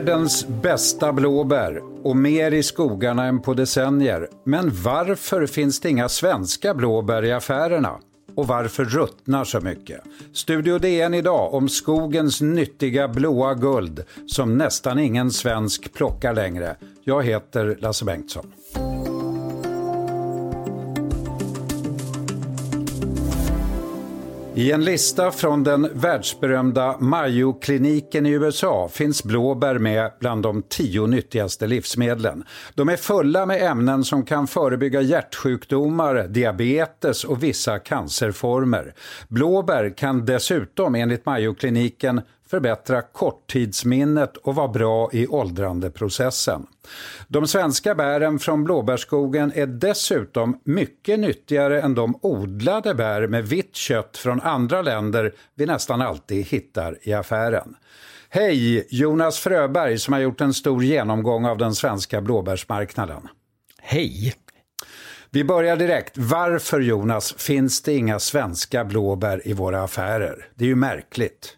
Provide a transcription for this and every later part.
Världens bästa blåbär och mer i skogarna än på decennier. Men varför finns det inga svenska blåbär i affärerna? Och varför ruttnar så mycket? Studio DN idag om skogens nyttiga blåa guld som nästan ingen svensk plockar längre. Jag heter Lasse Bengtsson. I en lista från den världsberömda Mayo-kliniken i USA finns blåbär med bland de tio nyttigaste livsmedlen. De är fulla med ämnen som kan förebygga hjärtsjukdomar, diabetes och vissa cancerformer. Blåbär kan dessutom enligt Mayo-kliniken förbättra korttidsminnet och vara bra i åldrandeprocessen. De svenska bären från blåbärskogen är dessutom mycket nyttigare än de odlade bär med vitt kött från andra länder vi nästan alltid hittar i affären. Hej Jonas Fröberg som har gjort en stor genomgång av den svenska blåbärsmarknaden. Hej! Vi börjar direkt. Varför Jonas finns det inga svenska blåbär i våra affärer? Det är ju märkligt.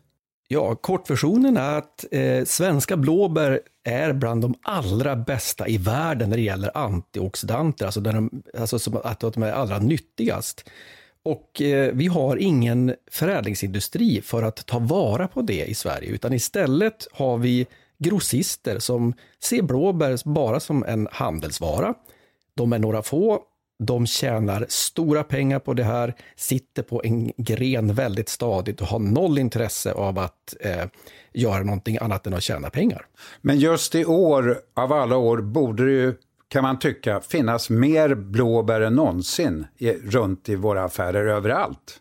Ja, kortversionen är att eh, svenska blåbär är bland de allra bästa i världen när det gäller antioxidanter, alltså, de, alltså som, att de är allra nyttigast. Och eh, vi har ingen förädlingsindustri för att ta vara på det i Sverige, utan istället har vi grossister som ser blåbär bara som en handelsvara. De är några få de tjänar stora pengar på det här, sitter på en gren väldigt stadigt och har noll intresse av att eh, göra någonting annat än att tjäna pengar. Men just i år, av alla år, borde det ju, kan man tycka, finnas mer blåbär än någonsin i, runt i våra affärer överallt.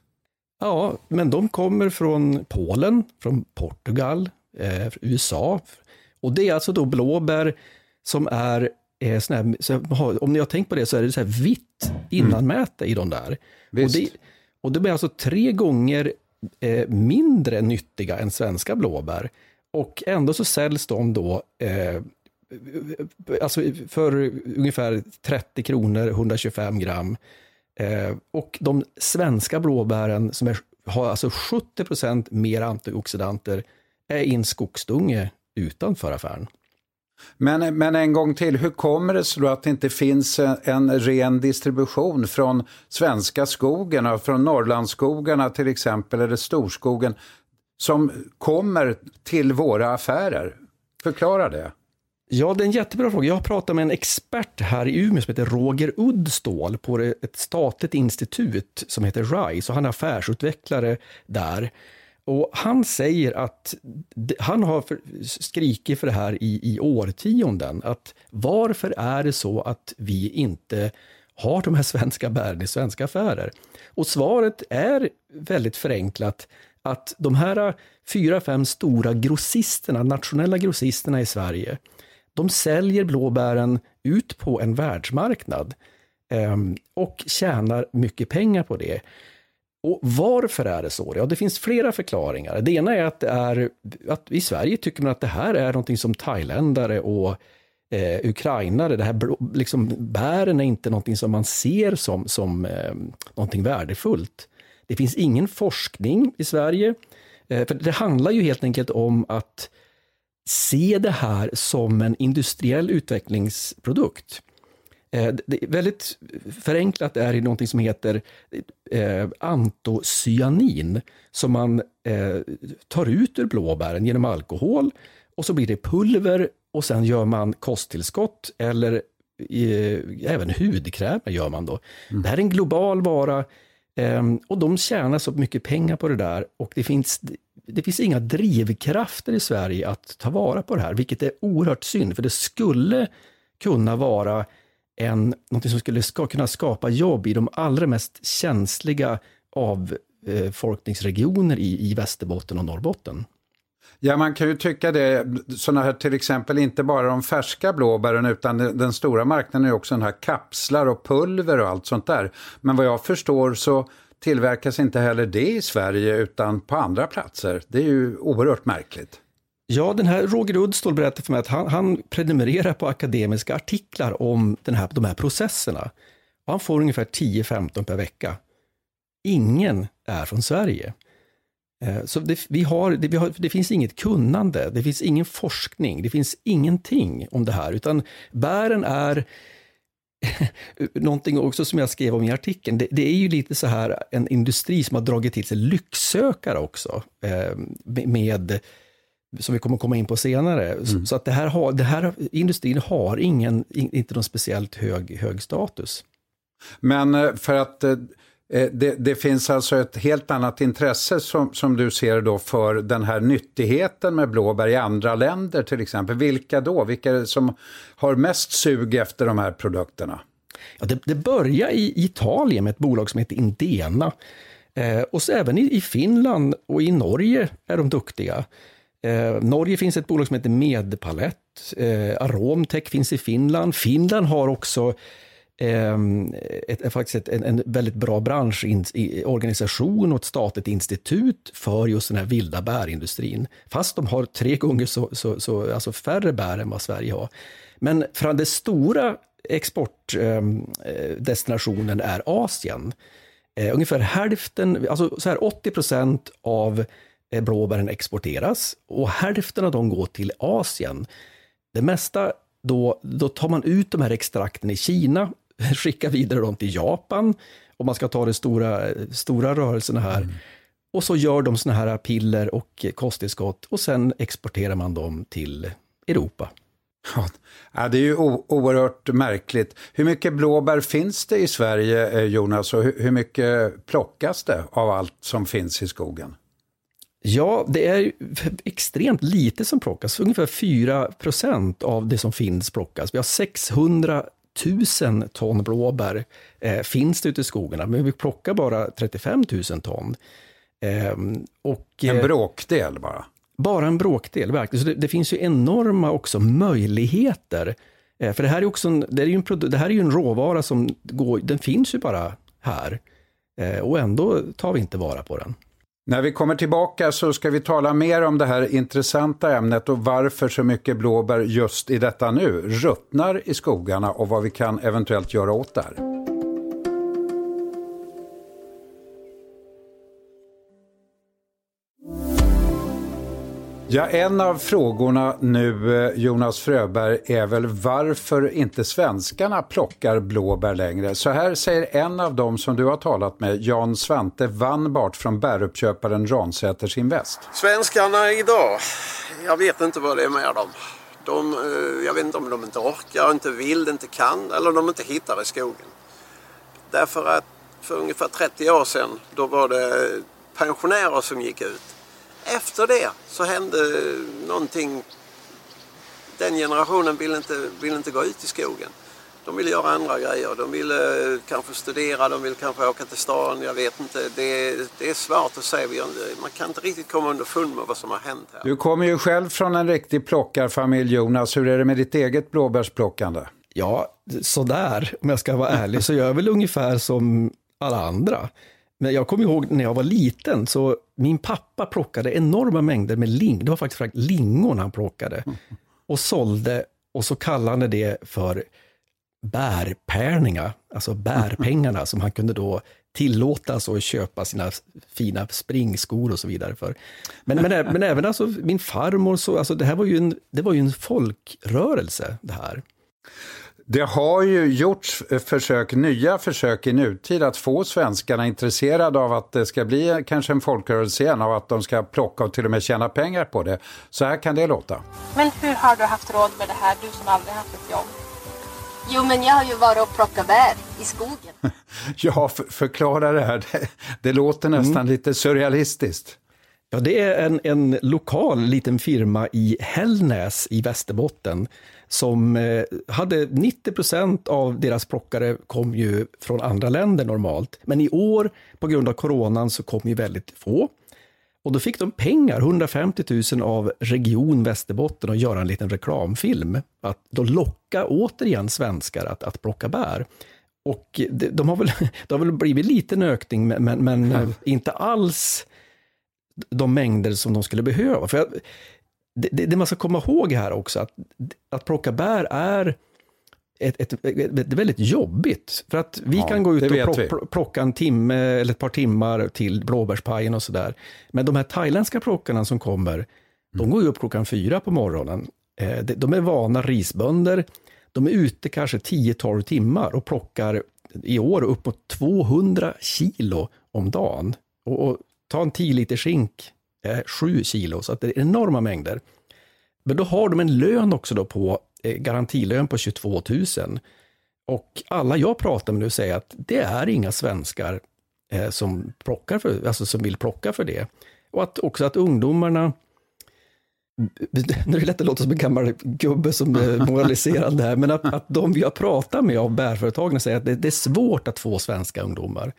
Ja, men de kommer från Polen, från Portugal, eh, USA. Och det är alltså då blåbär som är är sån här, om ni har tänkt på det så är det så här vitt innanmäte mm. i de där. Och det, och det blir alltså tre gånger eh, mindre nyttiga än svenska blåbär. Och ändå så säljs de då eh, alltså för ungefär 30 kronor, 125 gram. Eh, och de svenska blåbären som är, har alltså 70 procent mer antioxidanter är i en skogsdunge utanför affären. Men, men en gång till, hur kommer det sig då att det inte finns en, en ren distribution från svenska skogen och från Norrlandsskogarna till exempel, eller storskogen, som kommer till våra affärer? Förklara det. Ja, det är en jättebra fråga. Jag har pratat med en expert här i Umeå som heter Roger Uddstål på ett statligt institut som heter RISE och han är affärsutvecklare där. Och han säger att han har för, skrikit för det här i, i årtionden. Att varför är det så att vi inte har de här svenska bären i svenska affärer? Och svaret är väldigt förenklat att de här fyra, fem stora grossisterna, nationella grossisterna i Sverige, de säljer blåbären ut på en världsmarknad eh, och tjänar mycket pengar på det. Och varför är det så? Ja, det finns flera förklaringar. Det ena är att, det är, att i Sverige tycker man att det här är någonting som thailändare och eh, ukrainare, det här liksom, bären är inte någonting som man ser som, som eh, någonting värdefullt. Det finns ingen forskning i Sverige, eh, för det handlar ju helt enkelt om att se det här som en industriell utvecklingsprodukt. Eh, det är väldigt förenklat är det någonting som heter eh, antocyanin som man eh, tar ut ur blåbären genom alkohol och så blir det pulver och sen gör man kosttillskott eller även hudkrämer gör man då. Mm. Det här är en global vara och de tjänar så mycket pengar på det där och det finns det finns inga drivkrafter i Sverige att ta vara på det här, vilket är oerhört synd, för det skulle kunna vara en, något som skulle ska, kunna skapa jobb i de allra mest känsliga avfolkningsregioner eh, i, i Västerbotten och Norrbotten. Ja, man kan ju tycka det, sådana här till exempel inte bara de färska blåbären utan den stora marknaden är också den här kapslar och pulver och allt sånt där. Men vad jag förstår så tillverkas inte heller det i Sverige utan på andra platser. Det är ju oerhört märkligt. Ja, den här Roger Uddstål berättade för mig att han, han prenumererar på akademiska artiklar om den här, de här processerna. Och han får ungefär 10-15 per vecka. Ingen är från Sverige. Eh, så det, vi har, det, vi har, det finns inget kunnande, det finns ingen forskning, det finns ingenting om det här, utan bären är Någonting också som jag skrev om i artikeln, det, det, är ju lite så här en industri som har dragit till sig lycksökare också. Eh, med, som vi kommer komma in på senare. Mm. Så, så, att det här, har, det här industrin har ingen, inte någon speciellt hög, hög status. Men eh, för att eh, eh, det, det, finns alltså ett helt annat intresse som, som du ser då för den här nyttigheten med blåbär i andra länder till exempel. Vilka då? Vilka är det som har mest sug efter de här produkterna? Ja, det, det börjar i Italien med ett bolag som heter Indena. Eh, och så även i, i, Finland och i Norge är de duktiga. Eh, Norge finns ett bolag som heter Medpalett. Eh, Aromtech finns i Finland. Finland har också eh, ett, faktiskt ett, en, en, väldigt bra branschorganisation och ett statligt institut för just den här vilda bärindustrin. Fast de har tre gånger så, så, så alltså färre bär än vad Sverige har. Men från det stora exportdestinationen ehm, eh, är Asien. Eh, ungefär hälften, alltså så här 80 procent av blåbären exporteras och hälften av dem går till Asien. Det mesta, då, då tar man ut de här extrakten i Kina, skickar vidare dem till Japan, om man ska ta de stora, stora rörelserna här. Mm. Och så gör de såna här piller och kosttillskott och sen exporterar man dem till Europa. Ja, det är ju oerhört märkligt. Hur mycket blåbär finns det i Sverige, eh, Jonas, och hur mycket plockas det av allt som finns i skogen? Ja, det är extremt lite som plockas. Ungefär 4 procent av det som finns plockas. Vi har 600 000 ton blåbär eh, finns det ute i skogarna, men vi plockar bara 35 000 ton. Eh, och, en eh, bråkdel bara? Bara en bråkdel, verkligen. Så det, det finns ju enorma också möjligheter. Eh, för det här är, också en, det, är en, det här är en råvara som går, den finns ju bara här. Eh, och ändå tar vi inte vara på den. När vi kommer tillbaka så ska vi tala mer om det här intressanta ämnet och varför så mycket blåbär just i detta nu ruttnar i skogarna och vad vi kan eventuellt göra åt det här. Ja, en av frågorna nu, eh, Jonas Fröberg, är väl varför inte svenskarna plockar blåbär längre. Så här säger en av dem som du har talat med, Jan Svante Wannbart från bäruppköparen Ransäters Invest. Svenskarna idag, jag vet inte vad det är med dem. De, eh, jag vet inte om de inte orkar, inte vill, inte kan eller de inte hittar i skogen. Därför att för ungefär 30 år sedan, då var det pensionärer som gick ut efter det så hände någonting. Den generationen ville inte, ville inte gå ut i skogen. De ville göra andra grejer. De ville kanske studera, de ville kanske åka till stan. Jag vet inte. Det, det är svårt att säga. Man kan inte riktigt komma underfund med vad som har hänt här. Du kommer ju själv från en riktig plockarfamilj Jonas. Hur är det med ditt eget blåbärsplockande? Ja, sådär. Om jag ska vara ärlig så gör jag väl ungefär som alla andra. Men jag kommer ihåg när jag var liten, så min pappa plockade enorma mängder med ling. Det var faktiskt lingon han plockade. Och sålde, och så kallade han det för bärpärningar, alltså bärpengarna som han kunde då tillåtas att köpa sina fina springskor och så vidare för. Men, men, men även alltså min farmor, så, alltså det här var ju en, det var ju en folkrörelse det här. Det har ju gjorts försök, nya försök i nutid att få svenskarna intresserade av att det ska bli kanske en folkrörelse igen, av att de ska plocka och till och med tjäna pengar på det. Så här kan det låta. Men hur har du haft råd med det här, du som aldrig haft ett jobb? Jo, men jag har ju varit och plockat bär i skogen. ja, för, förklara det här. Det, det låter nästan mm. lite surrealistiskt. Ja, det är en, en lokal liten firma i Hällnäs i Västerbotten som eh, hade 90 procent av deras plockare kom ju från andra länder normalt. Men i år, på grund av coronan, så kom ju väldigt få. Och då fick de pengar, 150 000 av Region Västerbotten, att göra en liten reklamfilm. Att då locka återigen svenskar att, att plocka bär. Och de, de, har väl, det har väl blivit lite ökning, men, men, men mm. inte alls de mängder som de skulle behöva. För jag, det, det, man ska komma ihåg här också, att, att plocka bär är ett, ett, ett, väldigt jobbigt. För att vi Ja, kan gå ut det och plock, plocka en timme eller ett par timmar till blåbärspajen och sådär. Men de här thailändska plockarna som kommer, de går ju upp klockan fyra på morgonen. Eh, de- är vana risbönder. De är ute kanske 10-12 timmar och plockar i år upp mot 200 kilo om dagen. Och, och ta en 10 liter skink, Eh, är 7 kilo, så att det är enorma mängder. Men då har de en lön också då på eh, garantilön på 22 000. Och alla jag pratar med nu säger att det är inga svenskar eh, som, plockar för, alltså som vill plocka för det. Och att också att ungdomarna, nu är det lätt att låta som en gammal gubbe som eh, moraliserar det här, men att, att de vi har pratat med av bärföretagen säger att det, det är svårt att få svenska ungdomar.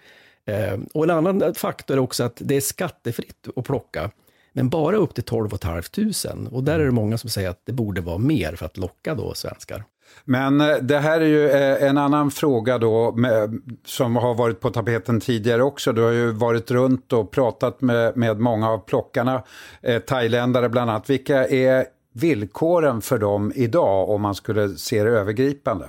Eh, och en annan faktor är också att det är skattefritt att plocka, men bara upp till 12 500. Och där är det många som säger att det borde vara mer för att locka då svenskar. Men eh, det här är ju eh, en annan fråga då med, som har varit på tapeten tidigare också. Du har ju varit runt och pratat med, med många av plockarna, eh, thailändare bland annat. Vilka är villkoren för dem idag om man skulle se det övergripande?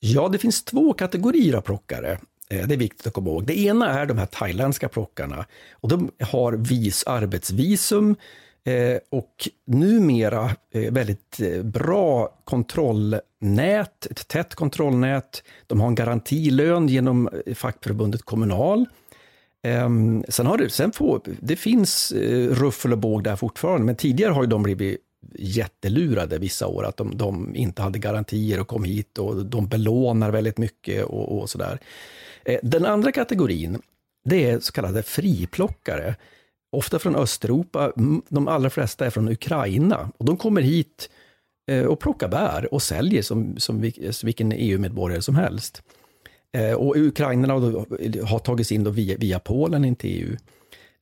Ja, det finns två kategorier av plockare. Eh, det är viktigt att komma ihåg. Det ena är de här thailändska plockarna. Och de har vis arbetsvisum eh, och numera eh, väldigt eh, bra kontrollnät, ett tätt kontrollnät. De har en garantilön genom eh, fackförbundet Kommunal. Ehm, sen har det, sen får, det finns eh, ruffel och båg där fortfarande, men tidigare har ju de blivit jättelurade vissa år, att de, de inte hade garantier och kom hit och de belånar väldigt mycket och, och sådär. Eh, den andra kategorin, det är så kallade friplockare. Ofta från Östeuropa, de allra flesta är från Ukraina. Och de kommer hit eh, och plockar bär och säljer som, som, eh, vilken EU-medborgare som helst. Och ukrainarna har tagits in då via, via Polen in till EU.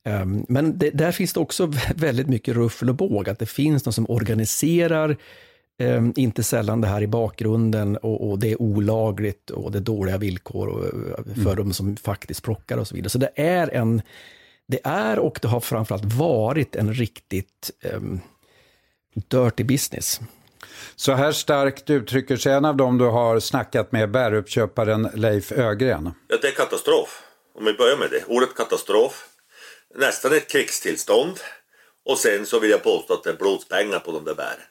Ehm, Men det, där finns det också väldigt mycket ruffel och båg, att det finns någon som organiserar ehm, inte sällan det här i bakgrunden och, och det är olagligt och det är dåliga villkor och, eh, för de som faktiskt plockar och så vidare. Så det är en, det är och det har framförallt varit en riktigt um, dirty business. Så här starkt uttrycker sig en av dem du har snackat med, bäruppköparen Leif Ögren. Ja, det är katastrof. Om vi börjar med det. Ordet katastrof. Nästan ett krigstillstånd. Och sen så vill jag påstå att det är blodspengar på de där bären.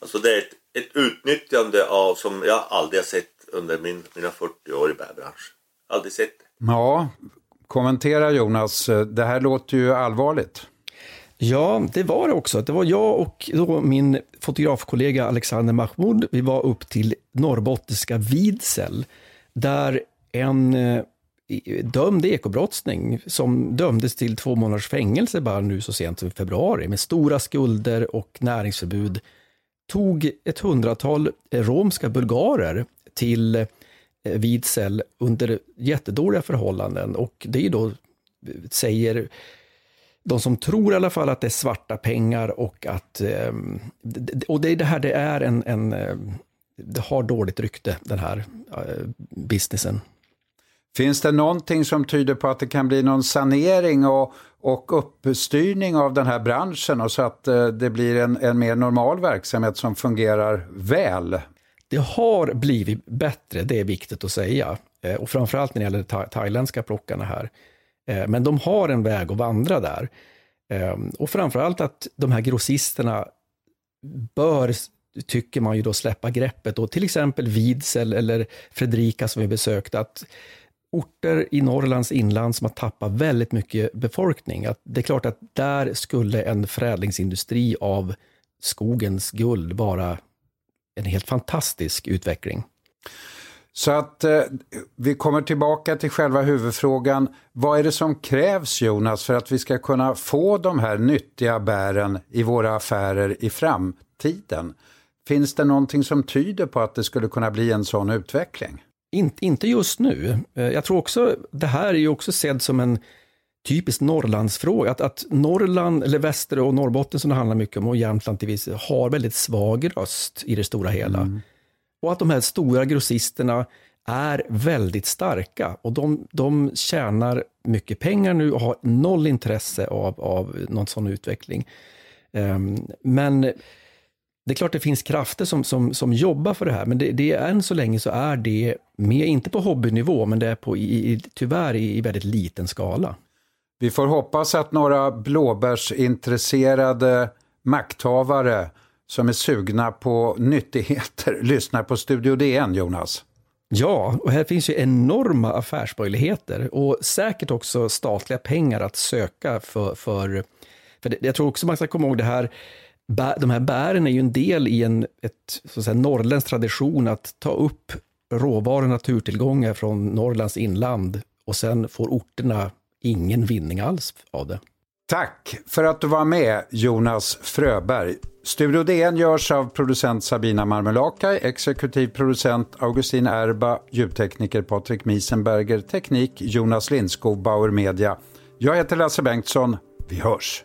Alltså det är ett, ett utnyttjande av som jag aldrig har sett under min, mina 40 år i bärbranschen. Aldrig sett det. Ja, kommentera Jonas, det här låter ju allvarligt. Ja, det var det också. Det var jag och då min fotografkollega Alexander Mahmoud. Vi var upp till norrbottniska Vidsel, där en eh, dömd ekobrottsling som dömdes till två månaders fängelse bara nu så sent som i februari med stora skulder och näringsförbud tog ett hundratal eh, romska bulgarer till eh, Vidsel under jättedåliga förhållanden och det är då, eh, säger de som tror i alla fall att det är svarta pengar och att ehm, och det är det här, det är en, en det har dåligt rykte den här businessen. Finns det någonting som tyder på att det kan bli någon sanering och, och uppstyrning av den här branschen och så att eh, det blir en, en mer normal verksamhet som fungerar väl? Det har blivit bättre, det är viktigt att säga. Eh, och framförallt när det gäller thailändska plockarna här. Eh, men de har en väg att vandra där. Och framförallt att de här grossisterna bör, tycker man ju då, släppa greppet. Och till exempel Vidsel eller Fredrika som vi besökte, att orter i Norrlands inland som har tappat väldigt mycket befolkning, att det är klart att där skulle en förädlingsindustri av skogens guld vara en helt fantastisk utveckling. Så att eh, vi kommer tillbaka till själva huvudfrågan. Vad är det som krävs Jonas för att vi ska kunna få de här nyttiga bären i våra affärer i framtiden? Finns det någonting som tyder på att det skulle kunna bli en sån utveckling? In, inte just nu. Eh, Jag tror också, det här är ju också sedd som en typisk Norrlandsfråga. Att, att Norrland, eller Väster och Norrbotten som det handlar mycket om, och Jämtland till viss har väldigt svag röst i det stora hela. Och att de här stora grossisterna är väldigt starka och de, de tjänar mycket pengar nu och har noll intresse av, av någon sån utveckling. Ehm, men Det är klart det finns krafter som, som, som jobbar för det här, men det, det är, än så länge så är det, med, inte på hobbynivå, men det är på, i, tyvärr i, i väldigt liten skala. Vi får hoppas att några blåbärsintresserade makthavare som är sugna på nyttigheter lyssnar på Studio DN, Jonas. Ja, och här finns ju enorma affärsmöjligheter och säkert också statliga pengar att söka för, för, för det, jag tror också man ska komma ihåg det här, de här bären är ju en del i en ett, så att säga, norrländsk tradition att ta upp råvaror och naturtillgångar från Norrlands inland och sen får orterna ingen vinning alls av det. Tack för att du var med Jonas Fröberg. Studio DN görs av producent Sabina Marmelakai, exekutiv producent Augustin Erba, ljudtekniker Patrik Miesenberger, teknik Jonas Lindskog, Bauer Media. Jag heter Lasse Bengtsson. Vi hörs!